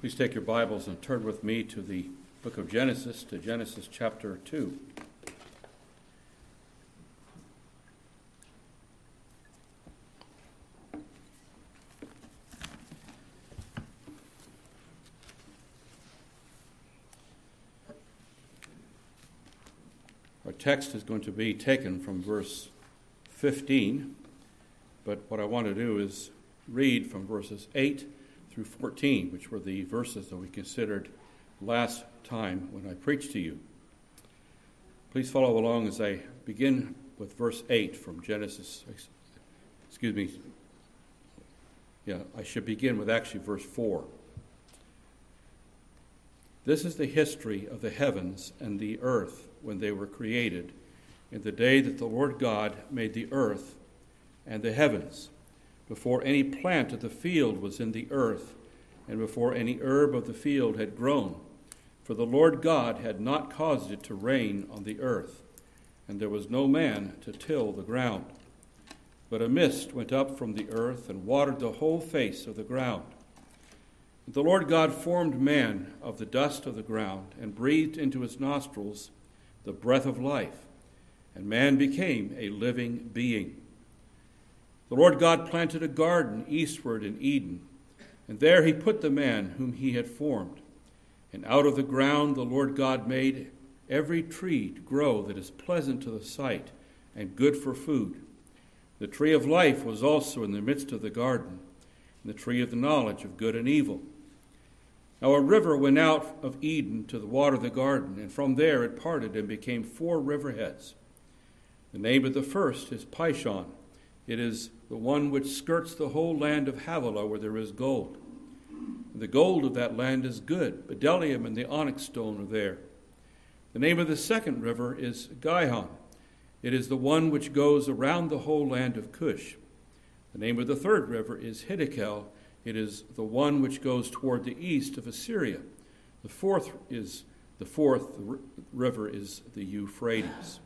Please take your Bibles and turn with me to the book of Genesis, to Genesis chapter 2. Our text is going to be taken from verse 15, but what I want to do is read from verses 8 through 14, which were the verses that we considered last time when I preached to you. Please follow along as I begin with verse 8 from Genesis. Excuse me. Yeah, I should begin with actually verse 4. This is the history of the heavens and the earth when they were created, in the day that the Lord God made the earth and the heavens before any plant of the field was in the earth, and before any herb of the field had grown. For the Lord God had not caused it to rain on the earth, and there was no man to till the ground. But a mist went up from the earth and watered the whole face of the ground. The Lord God formed man of the dust of the ground, and breathed into his nostrils the breath of life, and man became a living being. The Lord God planted a garden eastward in Eden, and there he put the man whom he had formed. And out of the ground the Lord God made every tree to grow that is pleasant to the sight and good for food. The tree of life was also in the midst of the garden, and the tree of the knowledge of good and evil. Now a river went out of Eden to the water of the garden, and from there it parted and became four river heads. The name of the first is Pishon. It is the one which skirts the whole land of Havilah where there is gold. The gold of that land is good. Bdellium and the onyx stone are there. The name of the second river is Gihon. It is the one which goes around the whole land of Cush. The name of the third river is Hiddekel. It is the one which goes toward the east of Assyria. The fourth is the fourth river is the Euphrates.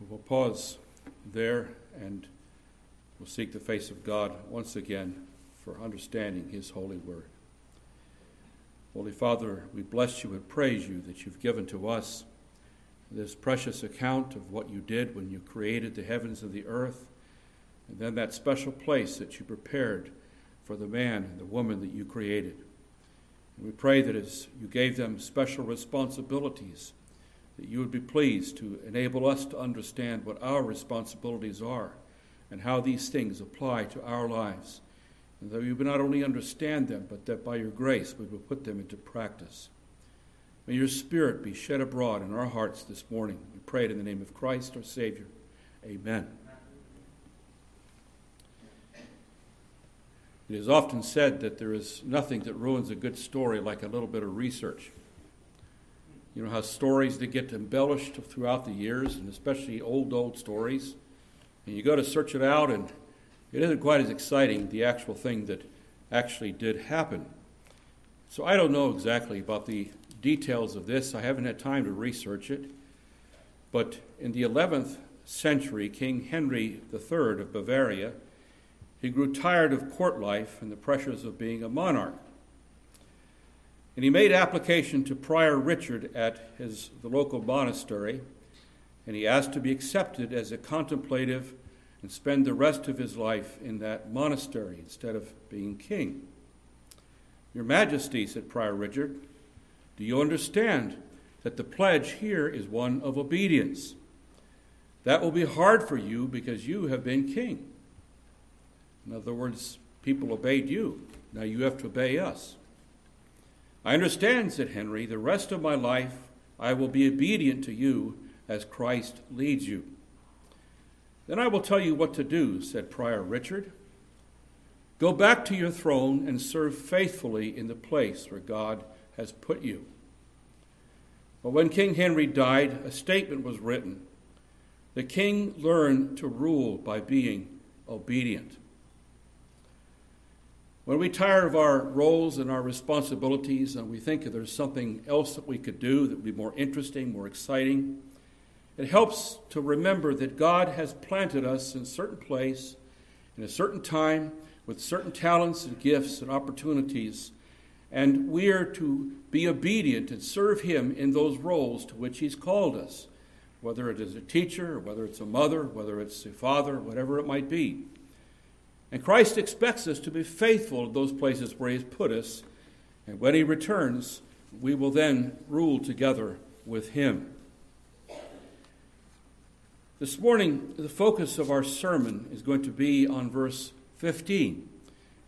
We'll pause there and we'll seek the face of God once again for understanding His holy word. Holy Father, we bless you and praise you that you've given to us this precious account of what you did when you created the heavens and the earth, and then that special place that you prepared for the man and the woman that you created. And we pray that as you gave them special responsibilities, that you would be pleased to enable us to understand what our responsibilities are and how these things apply to our lives. And that we would not only understand them, but that by your grace we would put them into practice. May your Spirit be shed abroad in our hearts this morning. We pray it in the name of Christ our Savior. Amen. It is often said that there is nothing that ruins a good story like a little bit of research. You know how stories that get embellished throughout the years, and especially old, old stories. And you go to search it out, and it isn't quite as exciting, the actual thing that actually did happen. So I don't know exactly about the details of this. I haven't had time to research it. But in the 11th century, King Henry III of Bavaria, he grew tired of court life and the pressures of being a monarch. And he made application to Prior Richard at his, the local monastery, and he asked to be accepted as a contemplative and spend the rest of his life in that monastery instead of being king. Your Majesty, said Prior Richard, do you understand that the pledge here is one of obedience? That will be hard for you because you have been king. In other words, people obeyed you. Now you have to obey us. I understand, said Henry, the rest of my life I will be obedient to you as Christ leads you. Then I will tell you what to do, said Prior Richard. Go back to your throne and serve faithfully in the place where God has put you. But when King Henry died, a statement was written The king learned to rule by being obedient. When we tire of our roles and our responsibilities and we think there's something else that we could do that would be more interesting, more exciting, it helps to remember that God has planted us in a certain place, in a certain time, with certain talents and gifts and opportunities, and we are to be obedient and serve Him in those roles to which He's called us, whether it is a teacher, or whether it's a mother, whether it's a father, whatever it might be. And Christ expects us to be faithful to those places where He has put us, and when He returns, we will then rule together with Him. This morning, the focus of our sermon is going to be on verse 15.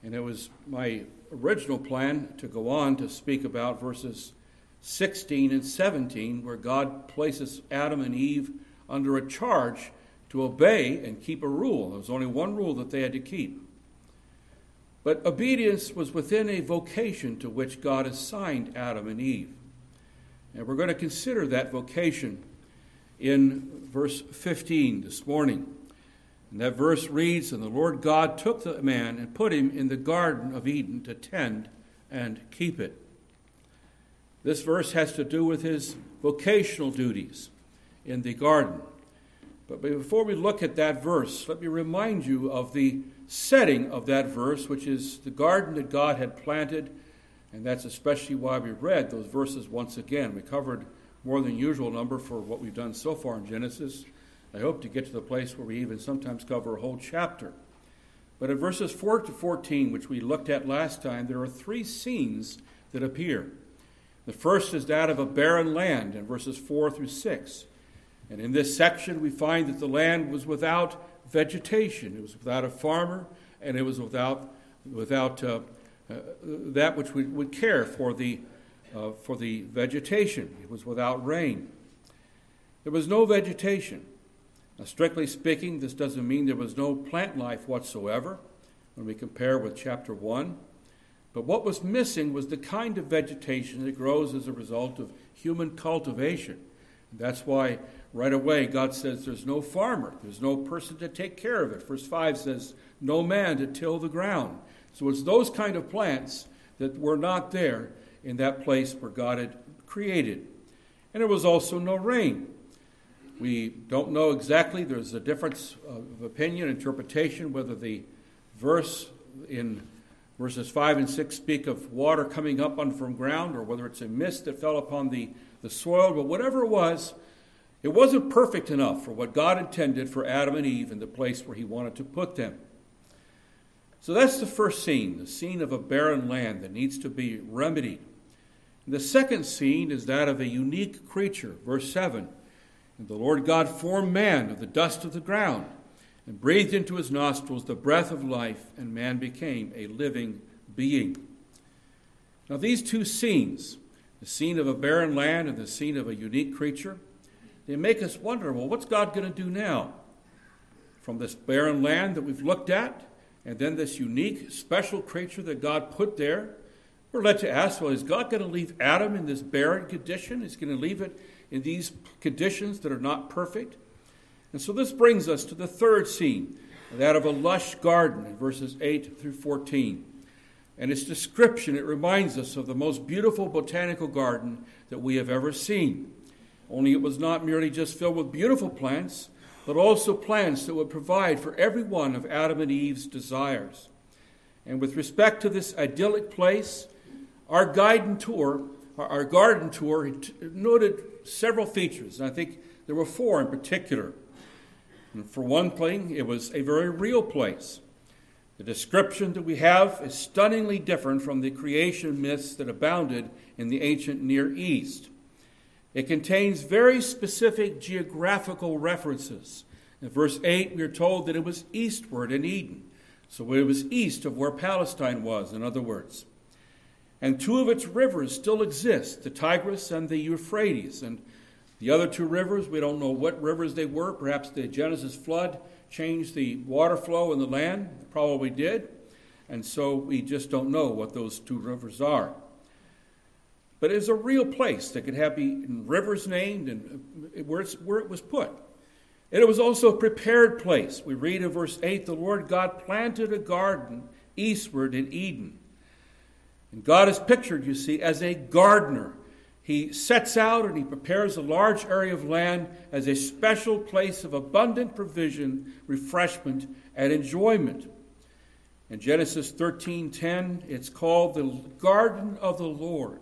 And it was my original plan to go on to speak about verses 16 and 17, where God places Adam and Eve under a charge to obey and keep a rule. There was only one rule that they had to keep. But obedience was within a vocation to which God assigned Adam and Eve. And we're going to consider that vocation in verse 15 this morning. And that verse reads And the Lord God took the man and put him in the Garden of Eden to tend and keep it. This verse has to do with his vocational duties in the garden. But before we look at that verse, let me remind you of the setting of that verse, which is the garden that God had planted. And that's especially why we read those verses once again. We covered more than usual number for what we've done so far in Genesis. I hope to get to the place where we even sometimes cover a whole chapter. But in verses 4 to 14, which we looked at last time, there are three scenes that appear. The first is that of a barren land in verses 4 through 6. And in this section, we find that the land was without vegetation, it was without a farmer, and it was without, without uh, uh, that which we would care for the, uh, for the vegetation. It was without rain. There was no vegetation. Now, strictly speaking, this doesn't mean there was no plant life whatsoever when we compare with chapter 1. But what was missing was the kind of vegetation that grows as a result of human cultivation. That's why right away God says there's no farmer, there's no person to take care of it. Verse 5 says, no man to till the ground. So it's those kind of plants that were not there in that place where God had created. And there was also no rain. We don't know exactly. There's a difference of opinion, interpretation, whether the verse in verses 5 and 6 speak of water coming up from ground or whether it's a mist that fell upon the, the soil. But whatever it was, it wasn't perfect enough for what God intended for Adam and Eve in the place where He wanted to put them. So that's the first scene, the scene of a barren land that needs to be remedied. The second scene is that of a unique creature, verse 7. And the Lord God formed man of the dust of the ground and breathed into his nostrils the breath of life, and man became a living being. Now, these two scenes, the scene of a barren land and the scene of a unique creature, they make us wonder well, what's God going to do now? From this barren land that we've looked at, and then this unique, special creature that God put there, we're led to ask well, is God going to leave Adam in this barren condition? Is going to leave it in these conditions that are not perfect. And so this brings us to the third scene, that of a lush garden in verses 8 through 14. And its description, it reminds us of the most beautiful botanical garden that we have ever seen. Only it was not merely just filled with beautiful plants, but also plants that would provide for every one of Adam and Eve's desires. And with respect to this idyllic place, our guide and tour, our garden tour, noted several features, and I think there were four in particular. And for one thing, it was a very real place. The description that we have is stunningly different from the creation myths that abounded in the ancient Near East. It contains very specific geographical references. In verse 8, we are told that it was eastward in Eden. So it was east of where Palestine was, in other words. And two of its rivers still exist the Tigris and the Euphrates. And the other two rivers, we don't know what rivers they were. Perhaps the Genesis flood changed the water flow in the land. probably did. And so we just don't know what those two rivers are. But it's a real place that could have be rivers named and uh, where, where it was put. And it was also a prepared place. We read in verse 8 the Lord God planted a garden eastward in Eden and God is pictured, you see, as a gardener. He sets out and he prepares a large area of land as a special place of abundant provision, refreshment, and enjoyment. In Genesis 13:10, it's called the garden of the Lord.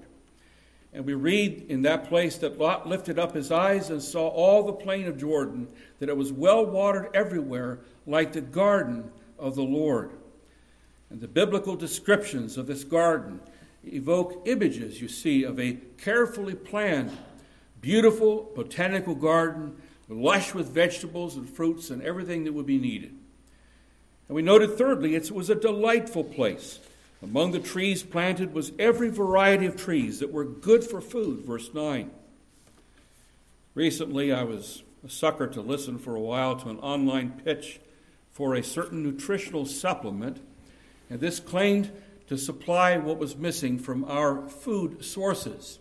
And we read in that place that Lot lifted up his eyes and saw all the plain of Jordan, that it was well watered everywhere, like the garden of the Lord. And the biblical descriptions of this garden evoke images, you see, of a carefully planned, beautiful botanical garden, lush with vegetables and fruits and everything that would be needed. And we noted, thirdly, it was a delightful place. Among the trees planted was every variety of trees that were good for food, verse 9. Recently, I was a sucker to listen for a while to an online pitch for a certain nutritional supplement, and this claimed to supply what was missing from our food sources.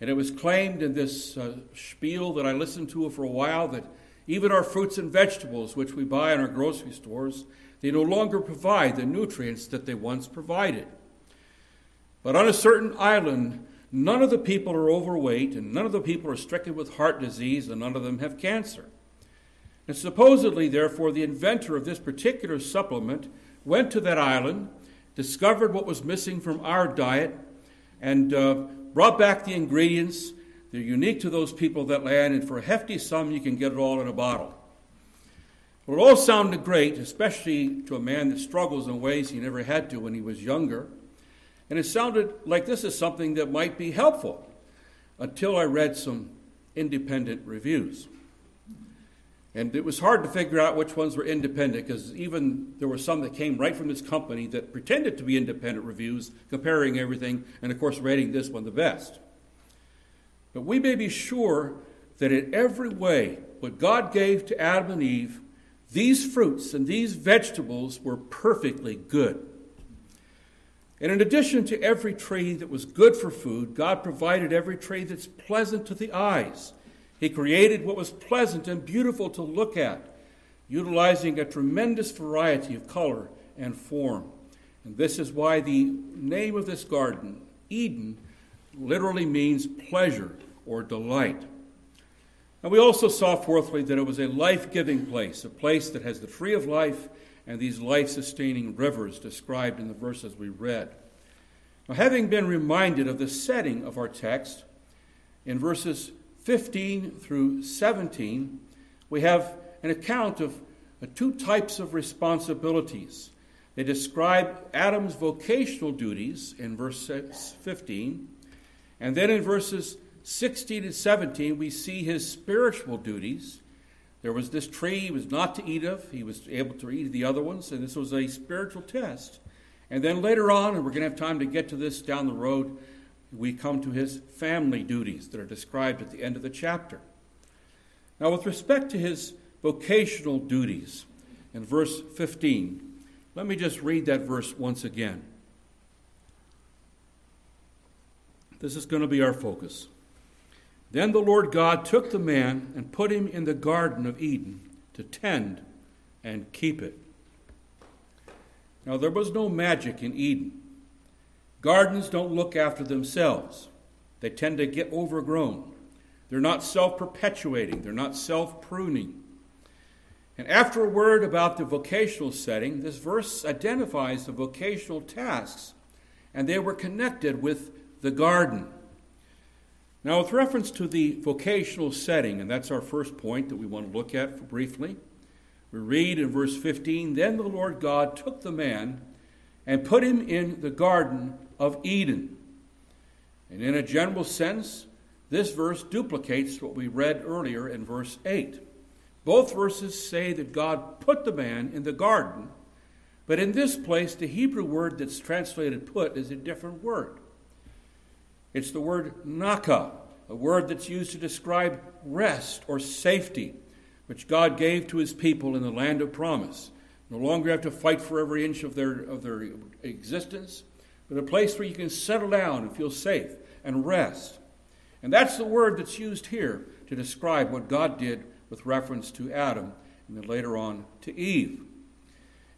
And it was claimed in this uh, spiel that I listened to for a while that even our fruits and vegetables, which we buy in our grocery stores, they no longer provide the nutrients that they once provided. But on a certain island, none of the people are overweight, and none of the people are stricken with heart disease, and none of them have cancer. And supposedly, therefore, the inventor of this particular supplement went to that island, discovered what was missing from our diet, and uh, brought back the ingredients they're unique to those people that land, and for a hefty sum, you can get it all in a bottle. It all sounded great, especially to a man that struggles in ways he never had to when he was younger. And it sounded like this is something that might be helpful until I read some independent reviews. And it was hard to figure out which ones were independent because even there were some that came right from this company that pretended to be independent reviews, comparing everything, and of course, rating this one the best. But we may be sure that in every way, what God gave to Adam and Eve, these fruits and these vegetables were perfectly good. And in addition to every tree that was good for food, God provided every tree that's pleasant to the eyes. He created what was pleasant and beautiful to look at, utilizing a tremendous variety of color and form. And this is why the name of this garden, Eden, literally means pleasure or delight. And we also saw, fourthly, that it was a life giving place, a place that has the tree of life and these life sustaining rivers described in the verses we read. Now, having been reminded of the setting of our text, in verses 15 through 17, we have an account of uh, two types of responsibilities. They describe Adam's vocational duties in verse 15, and then in verses 16 and 17, we see his spiritual duties. There was this tree he was not to eat of, he was able to eat the other ones, and this was a spiritual test. And then later on, and we're going to have time to get to this down the road, we come to his family duties that are described at the end of the chapter. Now, with respect to his vocational duties, in verse 15, let me just read that verse once again. This is going to be our focus. Then the Lord God took the man and put him in the Garden of Eden to tend and keep it. Now, there was no magic in Eden. Gardens don't look after themselves, they tend to get overgrown. They're not self perpetuating, they're not self pruning. And after a word about the vocational setting, this verse identifies the vocational tasks, and they were connected with the garden. Now, with reference to the vocational setting, and that's our first point that we want to look at briefly, we read in verse 15 Then the Lord God took the man and put him in the Garden of Eden. And in a general sense, this verse duplicates what we read earlier in verse 8. Both verses say that God put the man in the garden, but in this place, the Hebrew word that's translated put is a different word. It's the word naka, a word that's used to describe rest or safety, which God gave to his people in the land of promise. No longer have to fight for every inch of their, of their existence, but a place where you can settle down and feel safe and rest. And that's the word that's used here to describe what God did with reference to Adam and then later on to Eve.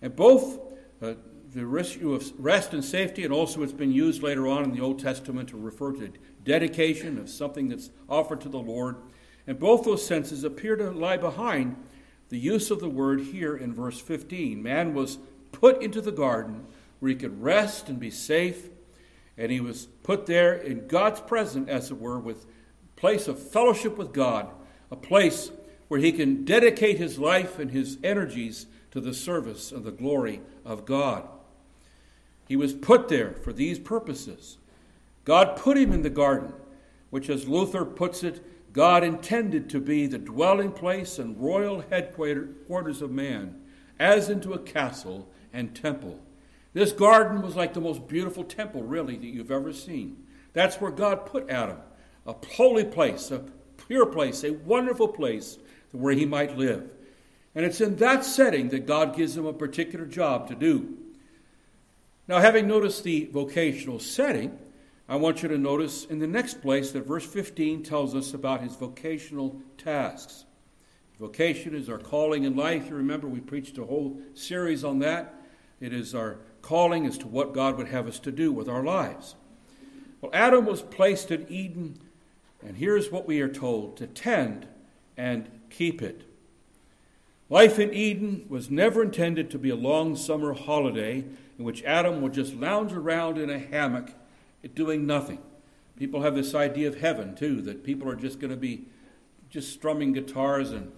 And both uh, the issue of rest and safety, and also it's been used later on in the Old Testament to refer to dedication of something that's offered to the Lord. And both those senses appear to lie behind the use of the word here in verse 15. Man was put into the garden where he could rest and be safe. And he was put there in God's presence, as it were, with place of fellowship with God, a place where he can dedicate his life and his energies to the service and the glory of God. He was put there for these purposes. God put him in the garden, which, as Luther puts it, God intended to be the dwelling place and royal headquarters of man, as into a castle and temple. This garden was like the most beautiful temple, really, that you've ever seen. That's where God put Adam a holy place, a pure place, a wonderful place where he might live. And it's in that setting that God gives him a particular job to do. Now, having noticed the vocational setting, I want you to notice in the next place that verse 15 tells us about his vocational tasks. Vocation is our calling in life. You remember we preached a whole series on that. It is our calling as to what God would have us to do with our lives. Well, Adam was placed in Eden, and here's what we are told to tend and keep it. Life in Eden was never intended to be a long summer holiday in which Adam would just lounge around in a hammock doing nothing. People have this idea of heaven, too, that people are just going to be just strumming guitars and,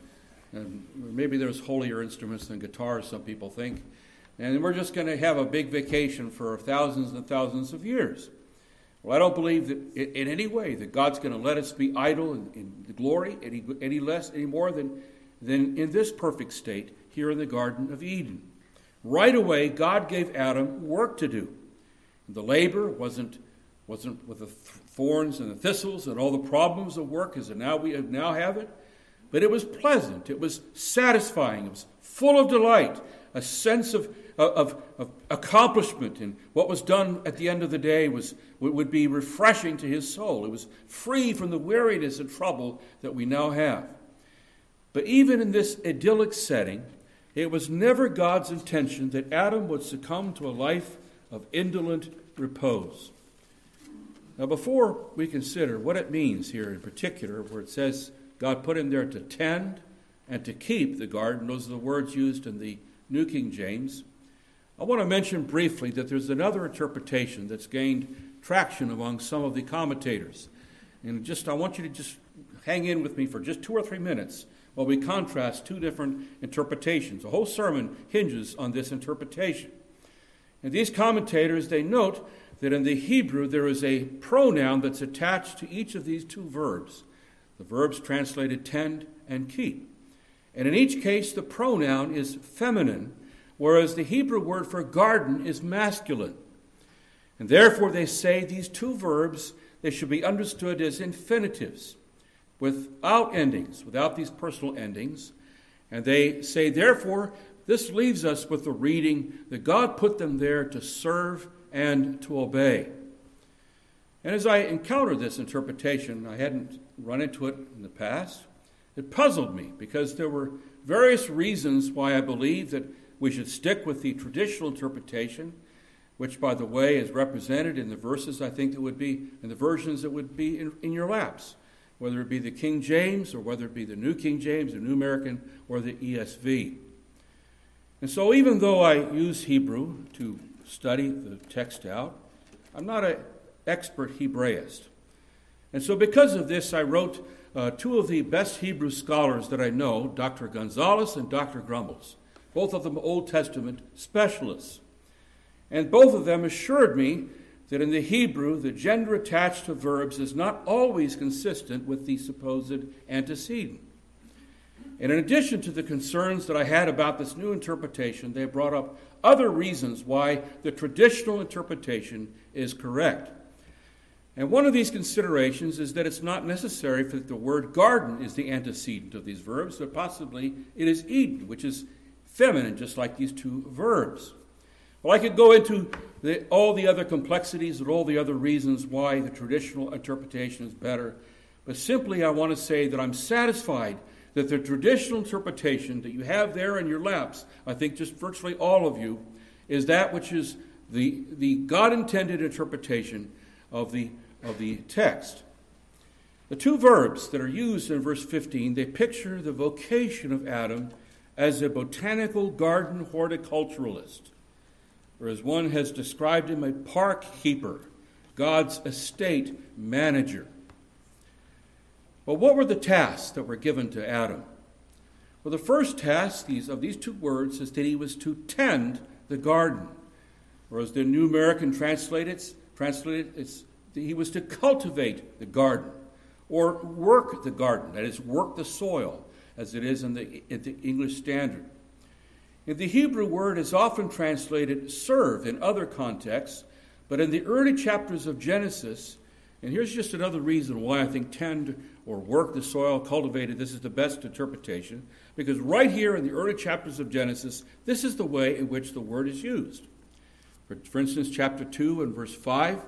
and maybe there's holier instruments than guitars, some people think. And we're just going to have a big vacation for thousands and thousands of years. Well, I don't believe that in any way that God's going to let us be idle in, in the glory any, any less, any more than, than in this perfect state here in the Garden of Eden. Right away, God gave Adam work to do. The labor wasn't wasn't with the thorns and the thistles and all the problems of work as now we now have it, but it was pleasant. It was satisfying. It was full of delight, a sense of, of, of accomplishment. And what was done at the end of the day was, would be refreshing to his soul. It was free from the weariness and trouble that we now have. But even in this idyllic setting, it was never God's intention that Adam would succumb to a life of indolent repose. Now, before we consider what it means here in particular, where it says God put him there to tend and to keep the garden, those are the words used in the New King James, I want to mention briefly that there's another interpretation that's gained traction among some of the commentators. And just I want you to just hang in with me for just two or three minutes while we contrast two different interpretations. The whole sermon hinges on this interpretation. And these commentators, they note that in the Hebrew there is a pronoun that's attached to each of these two verbs. The verbs translated tend and keep. And in each case, the pronoun is feminine, whereas the Hebrew word for garden is masculine. And therefore, they say these two verbs they should be understood as infinitives, without endings, without these personal endings. And they say, therefore, this leaves us with the reading that God put them there to serve and to obey. And as I encountered this interpretation, I hadn't run into it in the past, it puzzled me because there were various reasons why I believe that we should stick with the traditional interpretation, which, by the way, is represented in the verses I think that would be, in the versions that would be in, in your laps, whether it be the King James or whether it be the New King James, the New American, or the ESV. And so, even though I use Hebrew to study the text out. I'm not an expert Hebraist. And so, because of this, I wrote uh, two of the best Hebrew scholars that I know, Dr. Gonzalez and Dr. Grumbles, both of them Old Testament specialists. And both of them assured me that in the Hebrew, the gender attached to verbs is not always consistent with the supposed antecedent. And in addition to the concerns that I had about this new interpretation, they brought up other reasons why the traditional interpretation is correct. And one of these considerations is that it's not necessary that the word garden is the antecedent of these verbs, but possibly it is Eden, which is feminine, just like these two verbs. Well, I could go into the, all the other complexities and all the other reasons why the traditional interpretation is better, but simply I want to say that I'm satisfied that the traditional interpretation that you have there in your laps, I think just virtually all of you, is that which is the, the God intended interpretation of the, of the text. The two verbs that are used in verse 15, they picture the vocation of Adam as a botanical garden horticulturalist. or as one has described him, a park keeper, God's estate manager. But what were the tasks that were given to Adam? Well, the first task of these two words is that he was to tend the garden. Or as the New American translated, translated it's, he was to cultivate the garden or work the garden, that is, work the soil, as it is in the, in the English Standard. And the Hebrew word is often translated serve in other contexts, but in the early chapters of Genesis, and here's just another reason why I think tend or work the soil, cultivated, this is the best interpretation, because right here in the early chapters of Genesis, this is the way in which the word is used. For, for instance, chapter 2 and verse 5,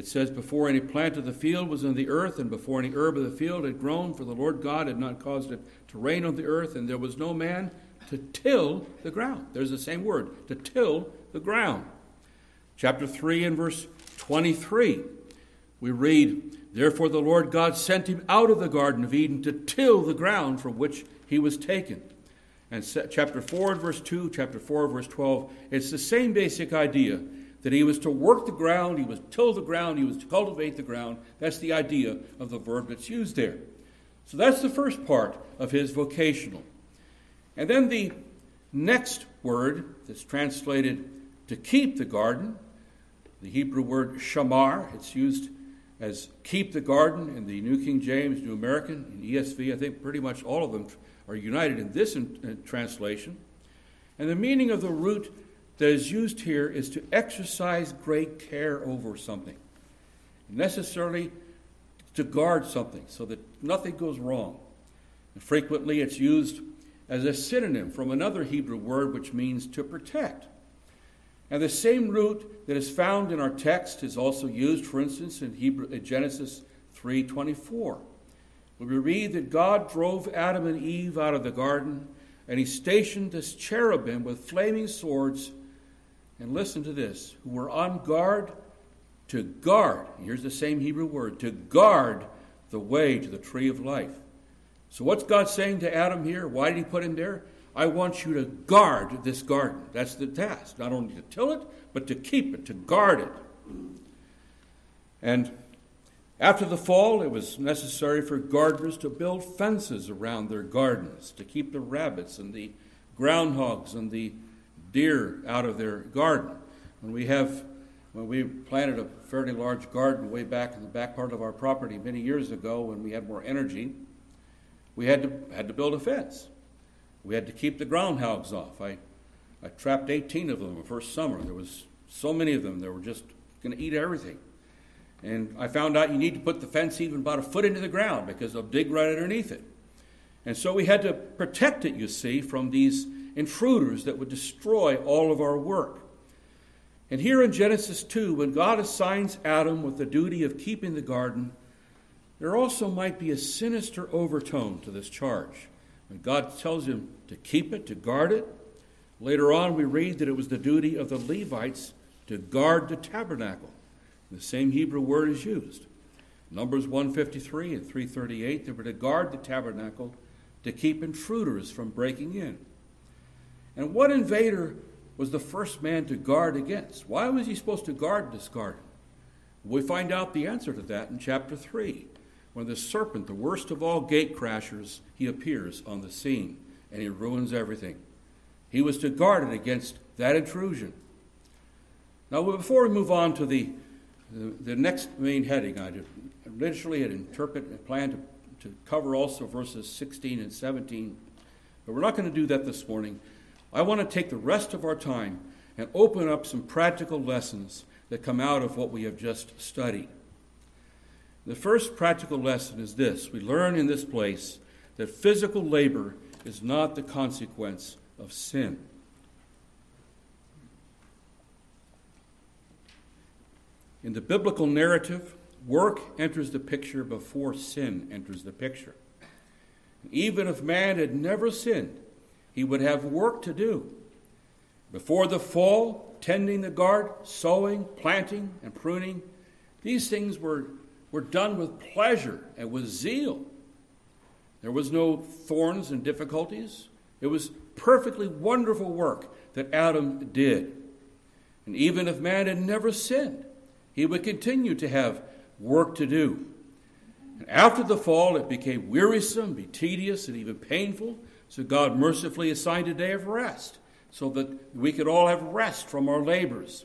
it says, Before any plant of the field was in the earth, and before any herb of the field had grown, for the Lord God had not caused it to rain on the earth, and there was no man to till the ground. There's the same word, to till the ground. Chapter 3 and verse 23, we read, Therefore the Lord God sent him out of the Garden of Eden to till the ground from which he was taken. And chapter 4 and verse 2, chapter 4 verse 12, it's the same basic idea that he was to work the ground, he was to till the ground, he was to cultivate the ground. That's the idea of the verb that's used there. So that's the first part of his vocational. And then the next word that's translated to keep the garden, the Hebrew word shamar, it's used as keep the garden in the New King James, New American, and ESV. I think pretty much all of them are united in this in, in translation. And the meaning of the root that is used here is to exercise great care over something, necessarily to guard something so that nothing goes wrong. And frequently it's used as a synonym from another Hebrew word which means to protect. And the same root that is found in our text is also used, for instance, in, Hebrew, Genesis 3:24. We read that God drove Adam and Eve out of the garden, and he stationed this cherubim with flaming swords. And listen to this, who were on guard to guard. Here's the same Hebrew word, to guard the way to the tree of life. So what's God saying to Adam here? Why did he put him there? I want you to guard this garden. That's the task. Not only to till it, but to keep it, to guard it. And after the fall, it was necessary for gardeners to build fences around their gardens to keep the rabbits and the groundhogs and the deer out of their garden. When we have when we planted a fairly large garden way back in the back part of our property many years ago when we had more energy, we had to had to build a fence. We had to keep the groundhogs off. I, I trapped 18 of them the first summer. There was so many of them, they were just going to eat everything. And I found out you need to put the fence even about a foot into the ground because they'll dig right underneath it. And so we had to protect it, you see, from these intruders that would destroy all of our work. And here in Genesis 2, when God assigns Adam with the duty of keeping the garden, there also might be a sinister overtone to this charge. When God tells him to keep it, to guard it, later on we read that it was the duty of the Levites to guard the tabernacle. The same Hebrew word is used. Numbers 153 and 338, they were to guard the tabernacle to keep intruders from breaking in. And what invader was the first man to guard against? Why was he supposed to guard this garden? We find out the answer to that in chapter 3 when the serpent, the worst of all gate crashers, he appears on the scene and he ruins everything. He was to guard it against that intrusion. Now, before we move on to the, the, the next main heading, I initially had interpreted, planned to, to cover also verses 16 and 17, but we're not going to do that this morning. I want to take the rest of our time and open up some practical lessons that come out of what we have just studied. The first practical lesson is this we learn in this place that physical labor is not the consequence of sin. In the biblical narrative, work enters the picture before sin enters the picture. Even if man had never sinned, he would have work to do. Before the fall, tending the garden, sowing, planting, and pruning, these things were were done with pleasure and with zeal. There was no thorns and difficulties. It was perfectly wonderful work that Adam did. And even if man had never sinned, he would continue to have work to do. And after the fall, it became wearisome, be tedious, and even painful. So God mercifully assigned a day of rest so that we could all have rest from our labors.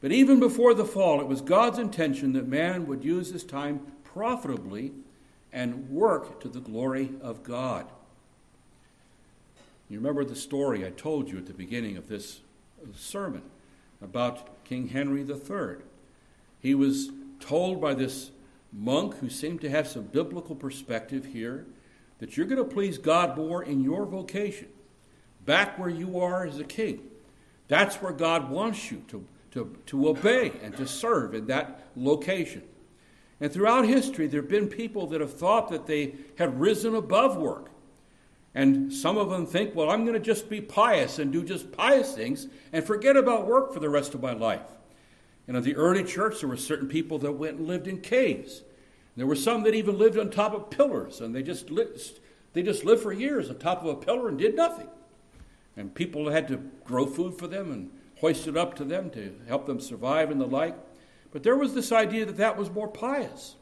But even before the fall, it was God's intention that man would use his time profitably and work to the glory of God. You remember the story I told you at the beginning of this sermon about King Henry III. He was told by this monk who seemed to have some biblical perspective here that you're going to please God more in your vocation, back where you are as a king. That's where God wants you to, to, to obey and to serve in that location. And throughout history, there have been people that have thought that they had risen above work. And some of them think, well, I'm going to just be pious and do just pious things and forget about work for the rest of my life. And in the early church, there were certain people that went and lived in caves. There were some that even lived on top of pillars, and they just lived, they just lived for years on top of a pillar and did nothing. And people had to grow food for them and hoist it up to them to help them survive and the like. But there was this idea that that was more pious.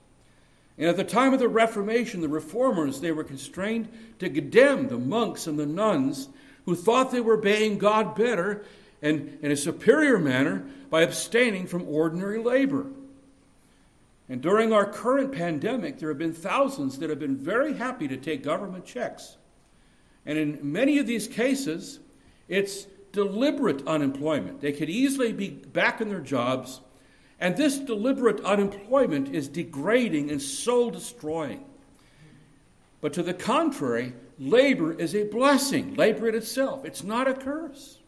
And at the time of the Reformation, the reformers, they were constrained to condemn the monks and the nuns who thought they were obeying God better and in a superior manner by abstaining from ordinary labor. And during our current pandemic, there have been thousands that have been very happy to take government checks. And in many of these cases, it's deliberate unemployment. They could easily be back in their jobs, and this deliberate unemployment is degrading and soul destroying. But to the contrary, labor is a blessing, labor in itself. It's not a curse.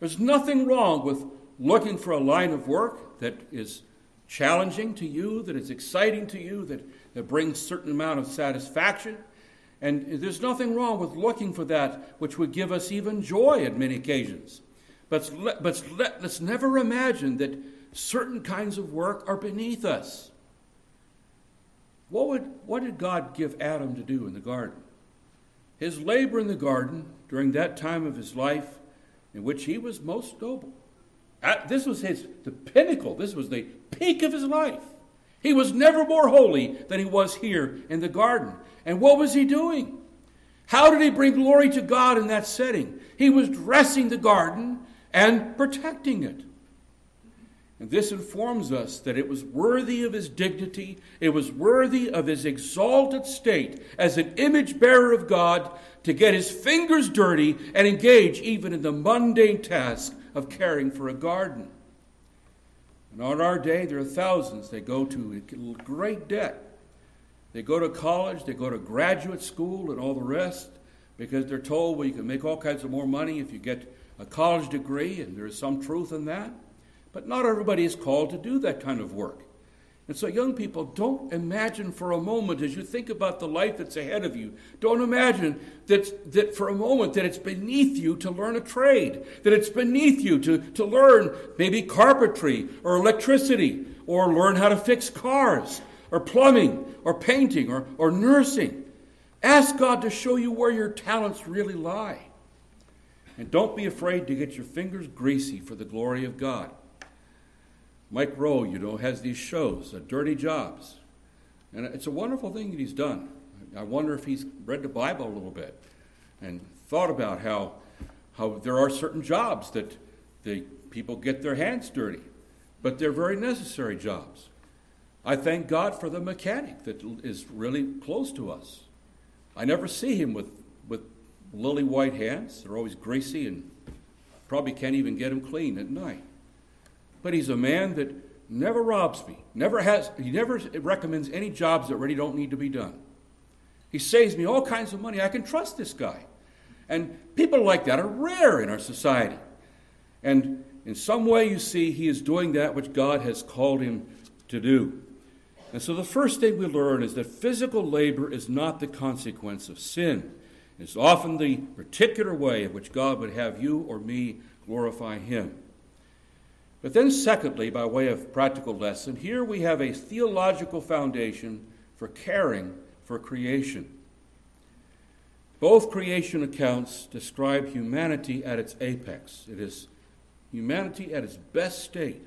There's nothing wrong with looking for a line of work that is challenging to you, that is exciting to you, that, that brings certain amount of satisfaction. And there's nothing wrong with looking for that which would give us even joy at many occasions. But, but let, let's never imagine that certain kinds of work are beneath us. What, would, what did God give Adam to do in the garden? His labor in the garden during that time of his life in which he was most noble this was his the pinnacle. This was the peak of his life. He was never more holy than he was here in the garden. And what was he doing? How did he bring glory to God in that setting? He was dressing the garden and protecting it. And this informs us that it was worthy of his dignity, it was worthy of his exalted state as an image bearer of God to get his fingers dirty and engage even in the mundane task of caring for a garden. On our day, there are thousands that go to great debt. They go to college, they go to graduate school, and all the rest because they're told, well, you can make all kinds of more money if you get a college degree, and there is some truth in that. But not everybody is called to do that kind of work. And so, young people, don't imagine for a moment as you think about the life that's ahead of you, don't imagine that, that for a moment that it's beneath you to learn a trade, that it's beneath you to, to learn maybe carpentry or electricity or learn how to fix cars or plumbing or painting or, or nursing. Ask God to show you where your talents really lie. And don't be afraid to get your fingers greasy for the glory of God. Mike Rowe, you know, has these shows, uh, Dirty Jobs. And it's a wonderful thing that he's done. I wonder if he's read the Bible a little bit and thought about how, how there are certain jobs that the people get their hands dirty, but they're very necessary jobs. I thank God for the mechanic that is really close to us. I never see him with, with lily white hands. They're always greasy and probably can't even get them clean at night but he's a man that never robs me, never has, he never recommends any jobs that really don't need to be done. He saves me all kinds of money. I can trust this guy. And people like that are rare in our society. And in some way, you see, he is doing that which God has called him to do. And so the first thing we learn is that physical labor is not the consequence of sin. It's often the particular way in which God would have you or me glorify him. But then, secondly, by way of practical lesson, here we have a theological foundation for caring for creation. Both creation accounts describe humanity at its apex. It is humanity at its best state.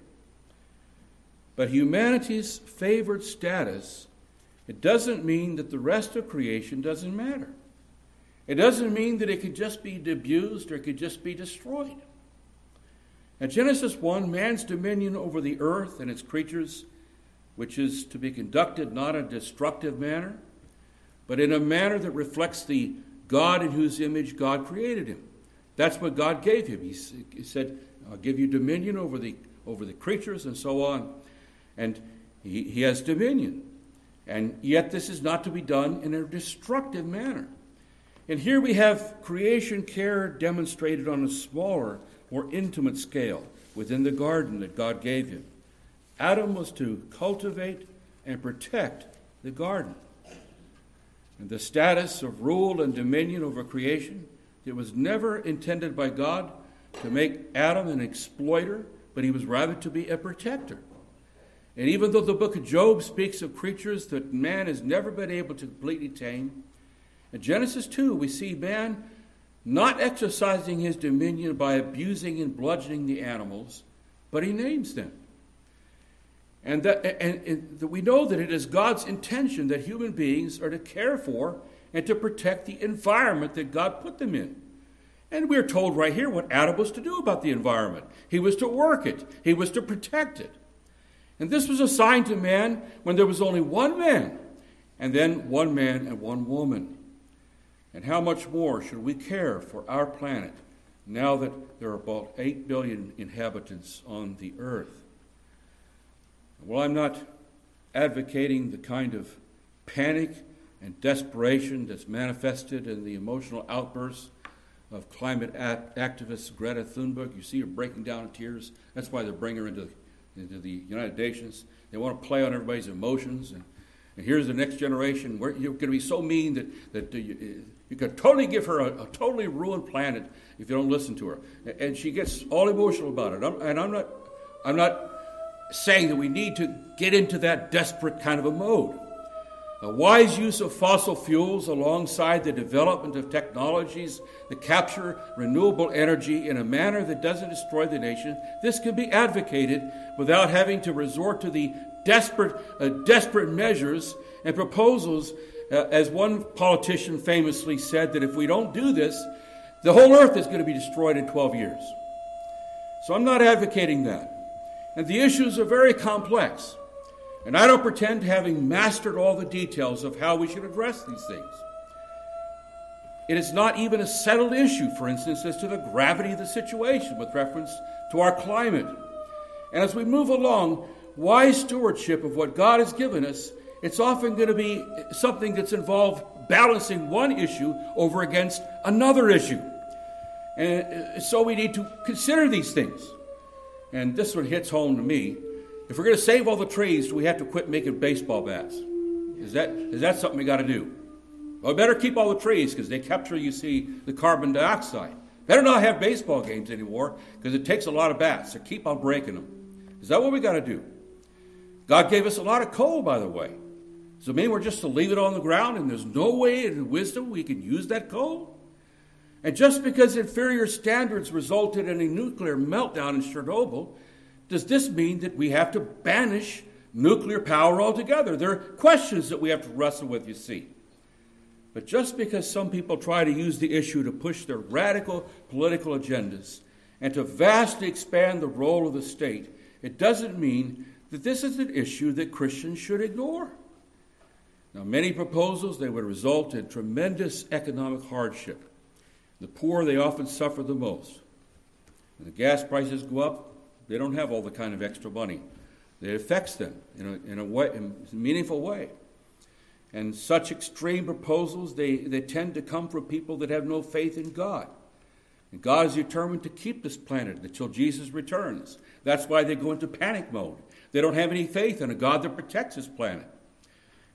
But humanity's favored status, it doesn't mean that the rest of creation doesn't matter. It doesn't mean that it could just be abused or it could just be destroyed. In Genesis 1, man's dominion over the earth and its creatures, which is to be conducted not in a destructive manner, but in a manner that reflects the God in whose image God created him. That's what God gave him. He, he said, I'll give you dominion over the, over the creatures and so on. And he, he has dominion. And yet, this is not to be done in a destructive manner. And here we have creation care demonstrated on a smaller, more intimate scale within the garden that God gave him. Adam was to cultivate and protect the garden. And the status of rule and dominion over creation, it was never intended by God to make Adam an exploiter, but he was rather to be a protector. And even though the book of Job speaks of creatures that man has never been able to completely tame, in Genesis 2, we see man not exercising his dominion by abusing and bludgeoning the animals, but he names them. And, that, and, and we know that it is God's intention that human beings are to care for and to protect the environment that God put them in. And we're told right here what Adam was to do about the environment. He was to work it, he was to protect it. And this was assigned to man when there was only one man, and then one man and one woman. And how much more should we care for our planet now that there are about 8 billion inhabitants on the earth? Well, I'm not advocating the kind of panic and desperation that's manifested in the emotional outbursts of climate activist Greta Thunberg. You see her breaking down in tears. That's why they bring her into, into the United Nations. They want to play on everybody's emotions. And, and here's the next generation. Where you're going to be so mean that, that uh, you, you could totally give her a, a, totally ruined planet if you don't listen to her. And she gets all emotional about it. I'm, and I'm not, I'm not saying that we need to get into that desperate kind of a mode. A wise use of fossil fuels alongside the development of technologies that capture renewable energy in a manner that doesn't destroy the nation, this can be advocated without having to resort to the desperate, uh, desperate measures and proposals. Uh, as one politician famously said, that if we don't do this, the whole earth is going to be destroyed in 12 years. So I'm not advocating that. And the issues are very complex. And I don't pretend having mastered all the details of how we should address these things. It is not even a settled issue, for instance, as to the gravity of the situation with reference to our climate. And as we move along, wise stewardship of what God has given us, it's often going to be something that's involved balancing one issue over against another issue. And uh, so we need to consider these things. And this one hits home to me. If we're going to save all the trees, do we have to quit making baseball bats? Is that, is that something we got to do? Well, better keep all the trees because they capture, you see, the carbon dioxide. Better not have baseball games anymore because it takes a lot of bats, so keep on breaking them. Is that what we got to do? God gave us a lot of coal, by the way. So maybe we're just to leave it on the ground and there's no way in wisdom we can use that coal? And just because inferior standards resulted in a nuclear meltdown in Chernobyl does this mean that we have to banish nuclear power altogether? There are questions that we have to wrestle with, you see. But just because some people try to use the issue to push their radical political agendas and to vastly expand the role of the state, it doesn't mean that this is an issue that Christians should ignore. Now, many proposals they would result in tremendous economic hardship. The poor they often suffer the most. When the gas prices go up, they don't have all the kind of extra money. It affects them in a, in a, way, in a meaningful way. And such extreme proposals, they, they tend to come from people that have no faith in God. And God is determined to keep this planet until Jesus returns. That's why they go into panic mode. They don't have any faith in a God that protects this planet.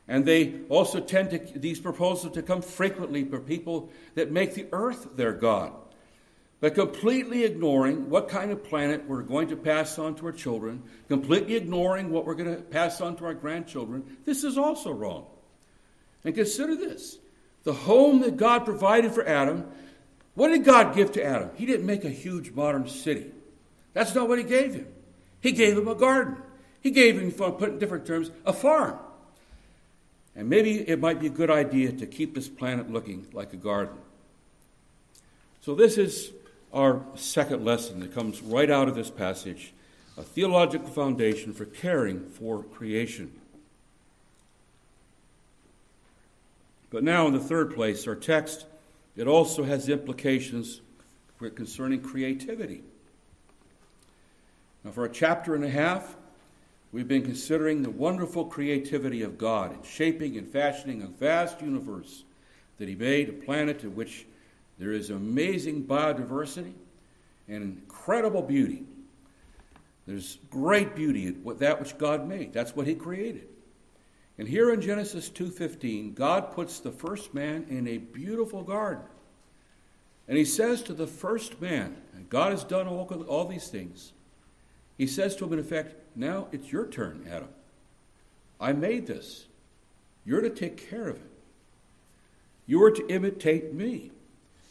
And they also tend to, these proposals to come frequently for people that make the earth their God but completely ignoring what kind of planet we're going to pass on to our children, completely ignoring what we're going to pass on to our grandchildren, this is also wrong. And consider this the home that God provided for Adam, what did God give to Adam? He didn't make a huge modern city. That's not what he gave him. He gave him a garden. He gave him, put in different terms, a farm. And maybe it might be a good idea to keep this planet looking like a garden. So, this is our second lesson that comes right out of this passage a theological foundation for caring for creation. But now, in the third place, our text, it also has implications concerning creativity. Now, for a chapter and a half, we've been considering the wonderful creativity of God in shaping and fashioning a vast universe that He made, a planet in which there is amazing biodiversity and incredible beauty. There's great beauty in that which God made. That's what He created. And here in Genesis 2:15, God puts the first man in a beautiful garden. And he says to the first man, God has done all, all these things. He says to him, in effect, now it's your turn, Adam. I made this. You're to take care of it. You are to imitate me.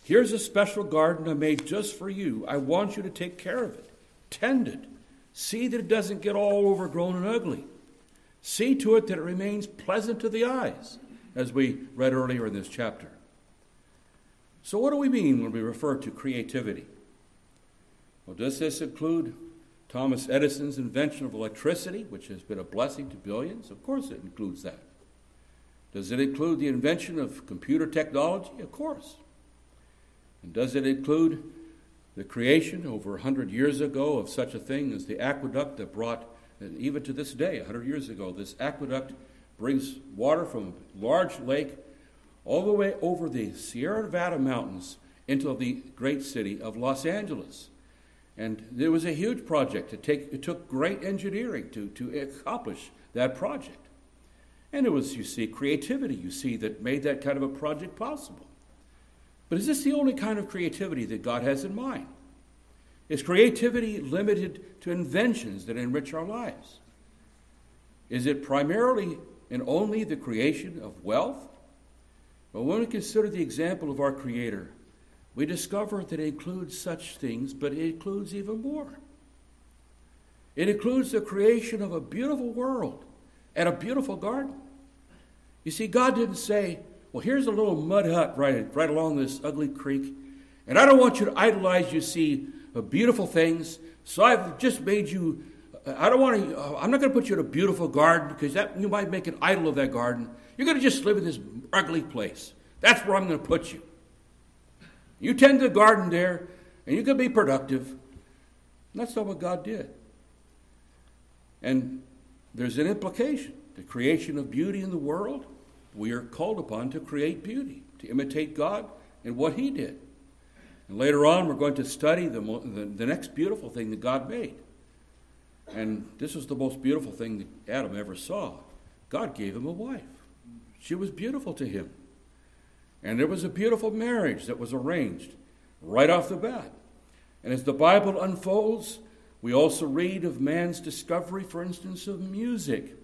Here's a special garden I made just for you. I want you to take care of it, tend it, see that it doesn't get all overgrown and ugly. See to it that it remains pleasant to the eyes, as we read earlier in this chapter. So, what do we mean when we refer to creativity? Well, does this include Thomas Edison's invention of electricity, which has been a blessing to billions? Of course, it includes that. Does it include the invention of computer technology? Of course. And does it include the creation over 100 years ago of such a thing as the aqueduct that brought and even to this day, 100 years ago, this aqueduct brings water from a large lake all the way over the Sierra Nevada mountains into the great city of Los Angeles. And there was a huge project. It, take, it took great engineering to, to accomplish that project. And it was, you see, creativity, you see, that made that kind of a project possible. But is this the only kind of creativity that God has in mind? Is creativity limited to inventions that enrich our lives? Is it primarily and only the creation of wealth? But when we consider the example of our Creator, we discover that it includes such things, but it includes even more. It includes the creation of a beautiful world and a beautiful garden. You see, God didn't say, Well, here's a little mud hut right, right along this ugly creek, and I don't want you to idolize, you see, beautiful things. So I've just made you. Uh, I don't want to. Uh, I'm not going to put you in a beautiful garden because that you might make an idol of that garden. You're going to just live in this ugly place. That's where I'm going to put you. You tend the garden there, and you can be productive. And that's not what God did. And there's an implication. The creation of beauty in the world, we are called upon to create beauty, to imitate God and what He did. And later on, we're going to study the, the, the, next beautiful thing that God made. And this was the most beautiful thing that Adam ever saw. God gave him a wife. She was beautiful to him. And there was a beautiful marriage that was arranged right off the bat. And as the Bible unfolds, we also read of man's discovery, for instance, of music,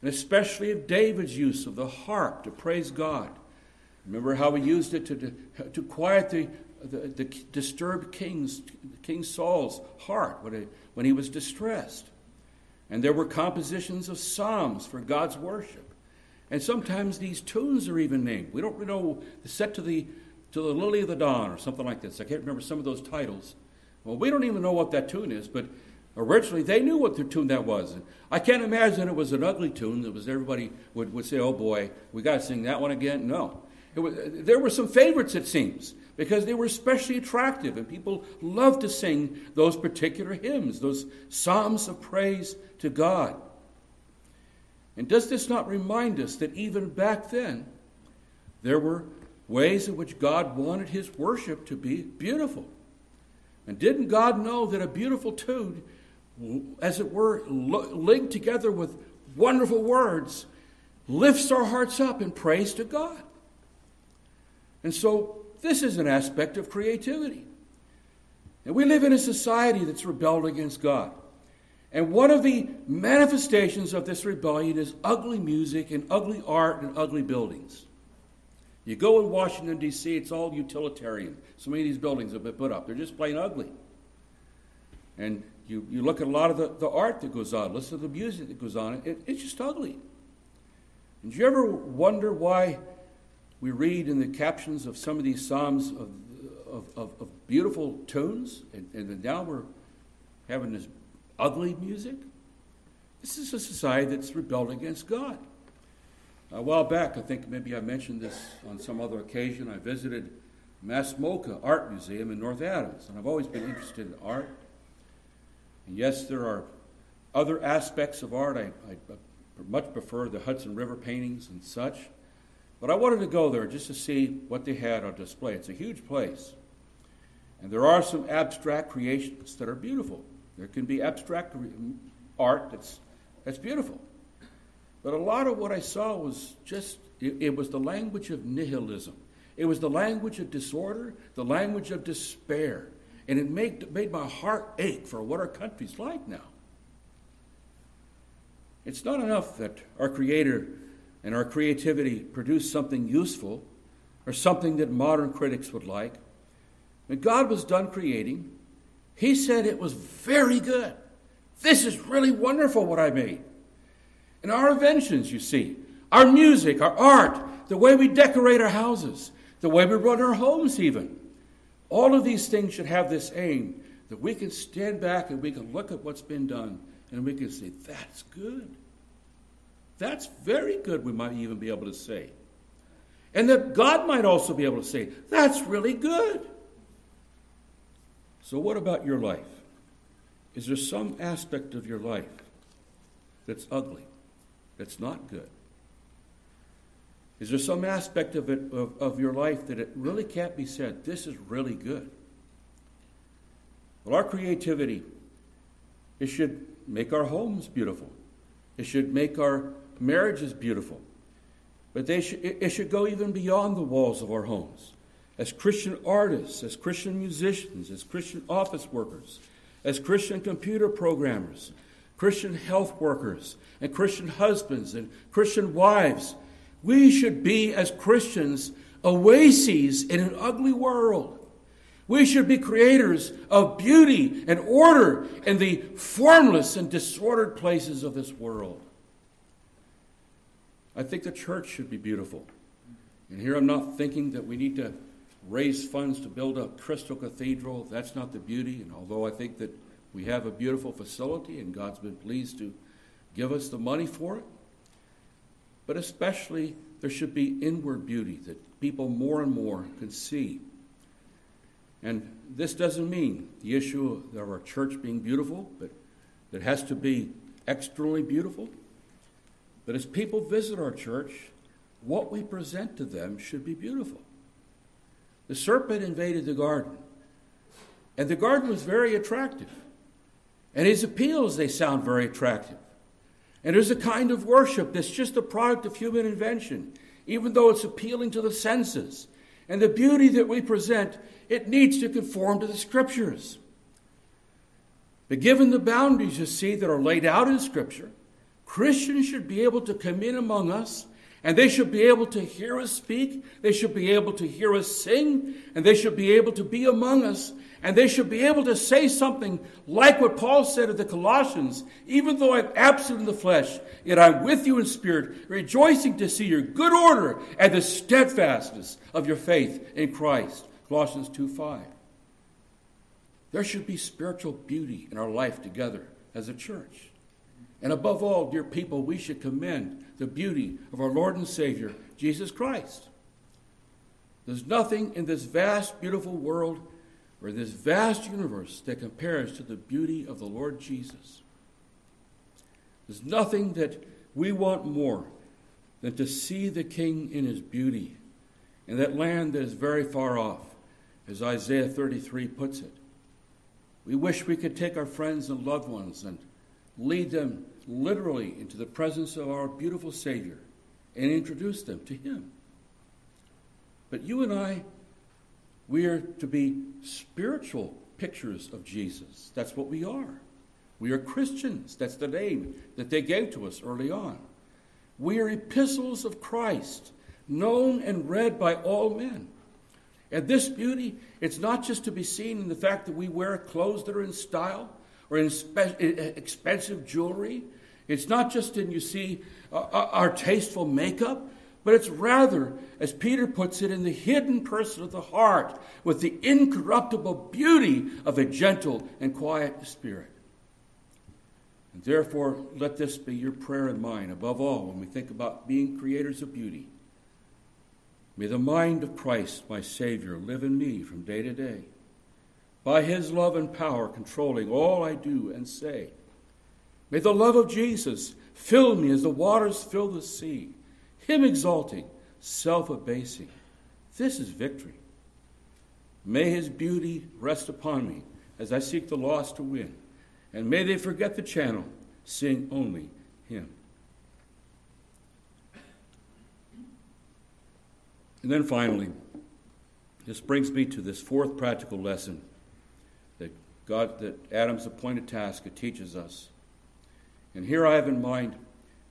and especially of David's use of the harp to praise God. Remember how he used it to, to quiet the, the, the disturbed king's, King Saul's heart when, when he was distressed. And there were compositions of psalms for God's worship. And sometimes these tunes are even named. We don't know set to the to the lily of the dawn or something like this. I can't remember some of those titles. Well, we don't even know what that tune is, but originally they knew what the tune that was. I can't imagine it was an ugly tune that was everybody would, would say, "Oh boy, we got to sing that one again." No, was, there were some favorites, it seems because they were especially attractive, and people loved to sing those particular hymns, those psalms of praise to God. And does this not remind us that even back then, there were ways in which God wanted his worship to be beautiful? And didn't God know that a beautiful tune, as it were, linked together with wonderful words, lifts our hearts up in praise to God? And so this is an aspect of creativity. And we live in a society that's rebelled against God. And one of the manifestations of this rebellion is ugly music and ugly art and ugly buildings. You go in Washington, D.C., it's all utilitarian. So many of these buildings have been put up, they're just plain ugly. And you, you look at a lot of the, the art that goes on, listen to the music that goes on, it, it's just ugly. And do you ever wonder why we read in the captions of some of these Psalms of, of, of, of beautiful tunes, and, and now we're having this ugly music? This is a society that's rebelled against God. A while back, I think maybe I mentioned this on some other occasion, I visited MASS MoCA Art Museum in North Adams, and I've always been interested in art. And yes, there are other aspects of art. I, I, much prefer the Hudson River paintings and such. But I wanted to go there just to see what they had on display. It's a huge place. And there are some abstract creations that are beautiful. There can be abstract art that's, that's beautiful. But a lot of what I saw was just, it, it was the language of nihilism. It was the language of disorder, the language of despair. And it made, made my heart ache for what our country's like now. It's not enough that our Creator and our creativity produce something useful or something that modern critics would like. When God was done creating, He said it was very good. This is really wonderful what I made. And our inventions, you see, our music, our art, the way we decorate our houses, the way we run our homes, even. All of these things should have this aim that we can stand back and we can look at what's been done and we can say, that's good. That's very good, we might even be able to say. And that God might also be able to say, that's really good. So, what about your life? Is there some aspect of your life that's ugly, that's not good? Is there some aspect of it of, of your life that it really can't be said, this is really good? Well, our creativity, it should make our homes beautiful. It should make our marriages beautiful. But they should, it should go even beyond the walls of our homes. As Christian artists, as Christian musicians, as Christian office workers, as Christian computer programmers, Christian health workers, and Christian husbands and Christian wives, we should be, as Christians, oases in an ugly world. We should be creators of beauty and order in the formless and disordered places of this world. I think the church should be beautiful. And here I'm not thinking that we need to raise funds to build a crystal cathedral. That's not the beauty. And although I think that we have a beautiful facility and God's been pleased to give us the money for it, but especially there should be inward beauty that people more and more can see. And this doesn't mean the issue of our church being beautiful, but it has to be externally beautiful. But as people visit our church, what we present to them should be beautiful. The serpent invaded the garden, and the garden was very attractive. And his appeals, they sound very attractive. And there's a kind of worship that's just a product of human invention, even though it's appealing to the senses. And the beauty that we present, it needs to conform to the scriptures. But given the boundaries, you see, that are laid out in scripture, Christians should be able to come in among us and they should be able to hear us speak, they should be able to hear us sing, and they should be able to be among us and they should be able to say something like what Paul said to the Colossians even though I'm absent in the flesh, yet I'm with you in spirit, rejoicing to see your good order and the steadfastness of your faith in Christ. Colossians 2 5. There should be spiritual beauty in our life together as a church. And above all, dear people, we should commend the beauty of our Lord and Savior, Jesus Christ. There's nothing in this vast, beautiful world or this vast universe that compares to the beauty of the Lord Jesus. There's nothing that we want more than to see the King in his beauty in that land that is very far off, as Isaiah 33 puts it. We wish we could take our friends and loved ones and lead them literally into the presence of our beautiful Savior and introduce them to Him. But you and I we are to be spiritual pictures of Jesus. That's what we are. We are Christians. That's the name that they gave to us early on. We are epistles of Christ, known and read by all men. And this beauty, it's not just to be seen in the fact that we wear clothes that are in style, or in spe- expensive jewelry. It's not just in, you see, uh, our tasteful makeup, but it's rather, as Peter puts it, in the hidden person of the heart with the incorruptible beauty of a gentle and quiet spirit. And therefore, let this be your prayer and mine, above all, when we think about being creators of beauty. May the mind of Christ, my Savior, live in me from day to day, by his love and power controlling all I do and say. May the love of Jesus fill me as the waters fill the sea, him exalting, self abasing. This is victory. May his beauty rest upon me as I seek the lost to win, and may they forget the channel, sing only him. And then finally, this brings me to this fourth practical lesson God, that Adam's appointed task it teaches us. And here I have in mind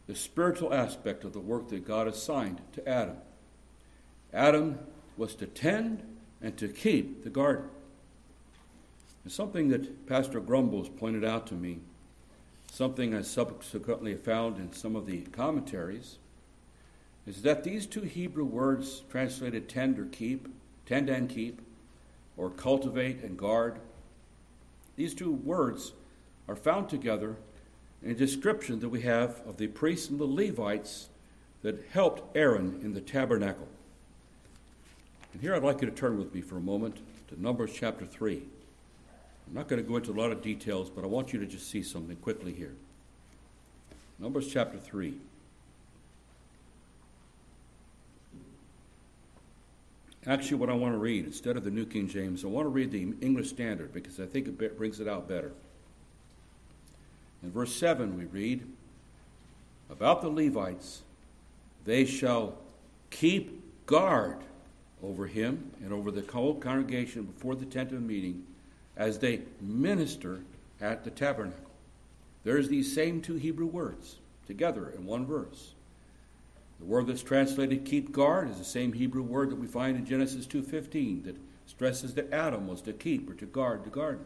the spiritual aspect of the work that God assigned to Adam. Adam was to tend and to keep the garden. And something that Pastor Grumbles pointed out to me, something I subsequently found in some of the commentaries, is that these two Hebrew words translated tend or keep, tend and keep, or cultivate and guard, these two words are found together in a description that we have of the priests and the Levites that helped Aaron in the tabernacle. And here I'd like you to turn with me for a moment to Numbers chapter 3. I'm not going to go into a lot of details, but I want you to just see something quickly here. Numbers chapter 3. Actually, what I want to read, instead of the New King James, I want to read the English Standard because I think it brings it out better. In verse 7, we read about the Levites they shall keep guard over him and over the whole congregation before the tent of meeting as they minister at the tabernacle. There's these same two Hebrew words together in one verse. The word that's translated keep guard is the same Hebrew word that we find in Genesis 2:15 that stresses that Adam was to keep or to guard the garden.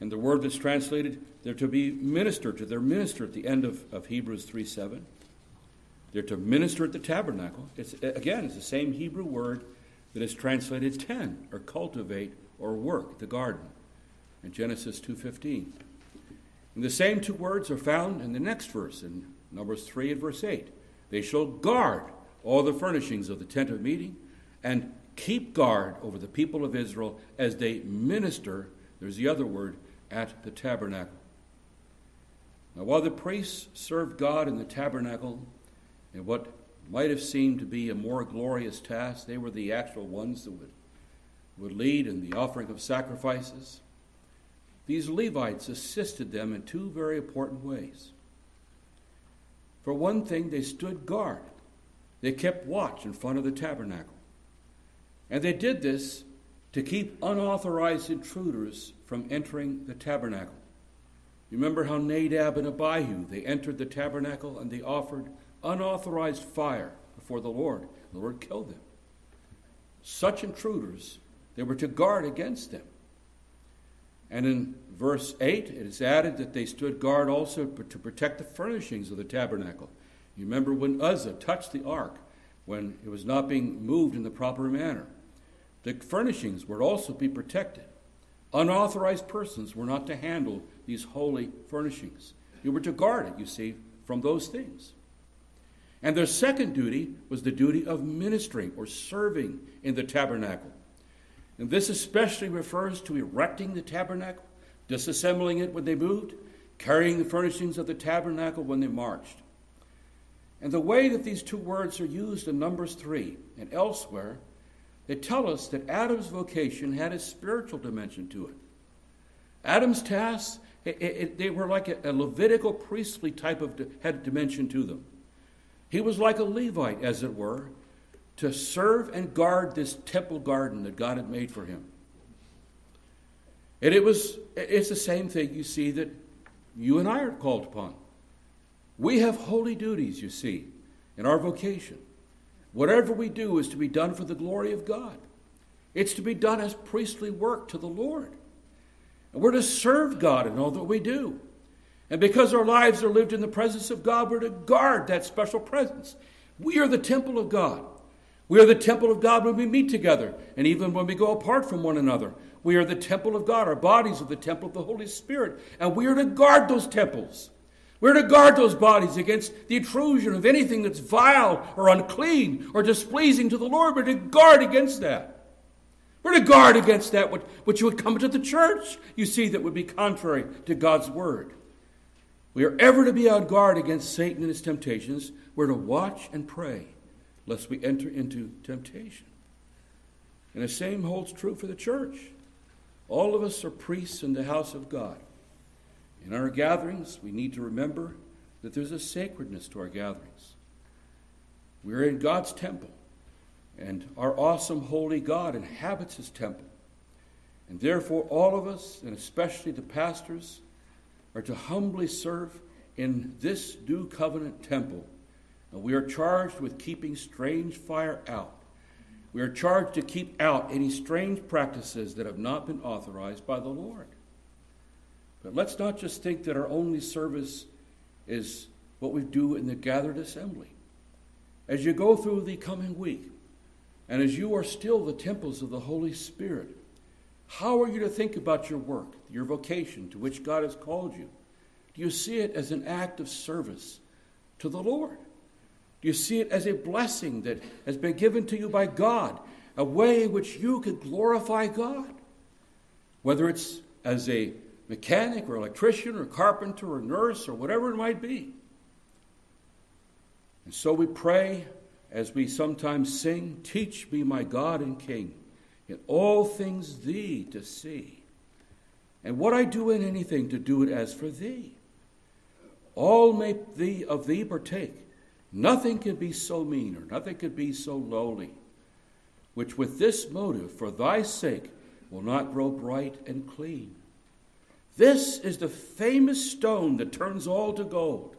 And the word that's translated they're to be ministered to, they're minister at the end of, of Hebrews 3:7. They're to minister at the tabernacle. It's again, it's the same Hebrew word that is translated tend or cultivate or work the garden in Genesis 2:15. And the same two words are found in the next verse in Numbers 3 and verse 8. They shall guard all the furnishings of the tent of meeting and keep guard over the people of Israel as they minister, there's the other word, at the tabernacle. Now, while the priests served God in the tabernacle in what might have seemed to be a more glorious task, they were the actual ones that would, would lead in the offering of sacrifices. These Levites assisted them in two very important ways. For one thing, they stood guard. They kept watch in front of the tabernacle. And they did this to keep unauthorized intruders from entering the tabernacle. Remember how Nadab and Abihu, they entered the tabernacle and they offered unauthorized fire before the Lord. The Lord killed them. Such intruders, they were to guard against them. And in verse 8, it is added that they stood guard also to protect the furnishings of the tabernacle. You remember when Uzzah touched the ark, when it was not being moved in the proper manner. The furnishings were also be protected. Unauthorized persons were not to handle these holy furnishings. You were to guard it, you see, from those things. And their second duty was the duty of ministering or serving in the tabernacle. And this especially refers to erecting the tabernacle, disassembling it when they moved, carrying the furnishings of the tabernacle when they marched. And the way that these two words are used in Numbers 3 and elsewhere, they tell us that Adam's vocation had a spiritual dimension to it. Adam's tasks, it, it, they were like a, a, Levitical priestly type of had a dimension to them. He was like a Levite, as it were, to serve and guard this temple garden that God had made for him. And it was it's the same thing you see that you and I are called upon. We have holy duties, you see, in our vocation. Whatever we do is to be done for the glory of God. It's to be done as priestly work to the Lord. And we're to serve God in all that we do. And because our lives are lived in the presence of God, we're to guard that special presence. We are the temple of God. We are the temple of God when we meet together, and even when we go apart from one another. We are the temple of God. Our bodies are the temple of the Holy Spirit, and we are to guard those temples. We're to guard those bodies against the intrusion of anything that's vile or unclean or displeasing to the Lord. We're to guard against that. We're to guard against that which, would come into the church, you see, that would be contrary to God's word. We are ever to be on guard against Satan and his temptations. We're to watch and pray lest we enter into temptation. And the same holds true for the church. All of us are priests in the house of God. In our gatherings, we need to remember that there's a sacredness to our gatherings. We're in God's temple, and our awesome holy God inhabits his temple. And therefore, all of us, and especially the pastors, are to humbly serve in this new covenant temple. We are charged with keeping strange fire out. We are charged to keep out any strange practices that have not been authorized by the Lord. But let's not just think that our only service is what we do in the gathered assembly. As you go through the coming week, and as you are still the temples of the Holy Spirit, how are you to think about your work, your vocation to which God has called you? Do you see it as an act of service to the Lord? Do you see it as a blessing that has been given to you by God, a way in which you can glorify God? Whether it's as a mechanic or electrician or carpenter or nurse or whatever it might be. And so we pray as we sometimes sing, Teach me, my God and King, in all things thee to see. And what I do in anything, to do it as for thee. All may thee of thee partake. Nothing can be so mean or nothing can be so lowly, which with this motive, for thy sake, will not grow bright and clean. This is the famous stone that turns all to gold.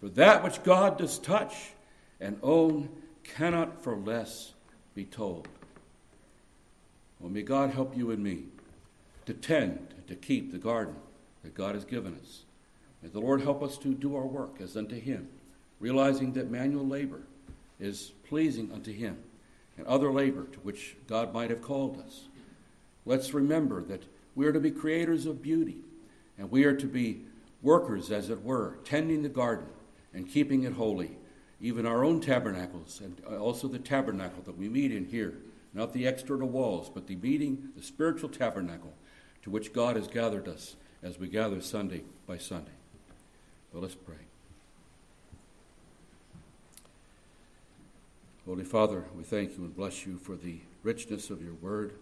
For that which God does touch and own cannot for less be told. Well, may God help you and me to tend, to keep the garden that God has given us. May the Lord help us to do our work as unto Him, realizing that manual labor is pleasing unto Him and other labor to which God might have called us. Let's remember that we are to be creators of beauty. And we are to be workers, as it were, tending the garden and keeping it holy, even our own tabernacles, and uh, also the tabernacle that we meet in here, not the external walls, but the meeting, the spiritual tabernacle to which God has gathered us as we gather Sunday by Sunday. Well, let's pray. Holy Father, we thank you and bless you for the richness of your word.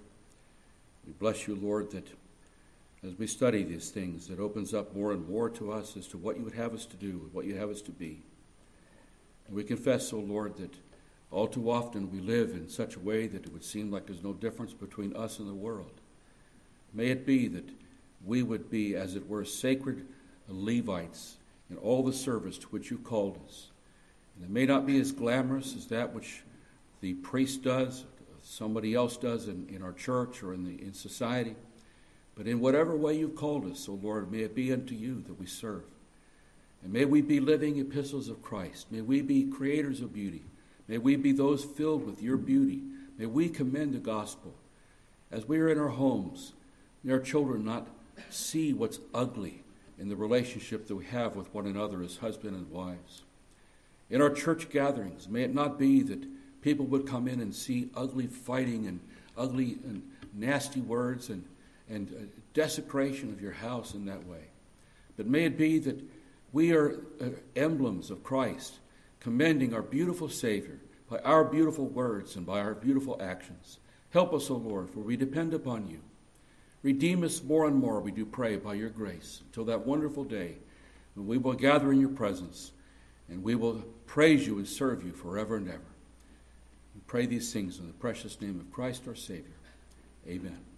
We bless you, Lord, that as we study these things, it opens up more and more to us as to what you would have us to do, what you have us to be. And we confess, O oh Lord, that all too often we live in such a way that it would seem like there's no difference between us and the world. May it be that we would be, as it were, sacred Levites in all the service to which you called us. And it may not be as glamorous as that which the priest does, somebody else does in, in our church or in, the, in society. But in whatever way you've called us, O oh Lord, may it be unto you that we serve. And may we be living epistles of Christ. May we be creators of beauty. May we be those filled with your beauty. May we commend the gospel. As we are in our homes, may our children not see what's ugly in the relationship that we have with one another as husband and wives. In our church gatherings, may it not be that people would come in and see ugly fighting and ugly and nasty words and and uh, desecration of your house in that way. But may it be that we are uh, emblems of Christ, commending our beautiful Savior by our beautiful words and by our beautiful actions. Help us, O Lord, for we depend upon you. Redeem us more and more, we do pray, by your grace, until that wonderful day when we will gather in your presence and we will praise you and serve you forever and ever. We pray these things in the precious name of Christ our Savior. Amen.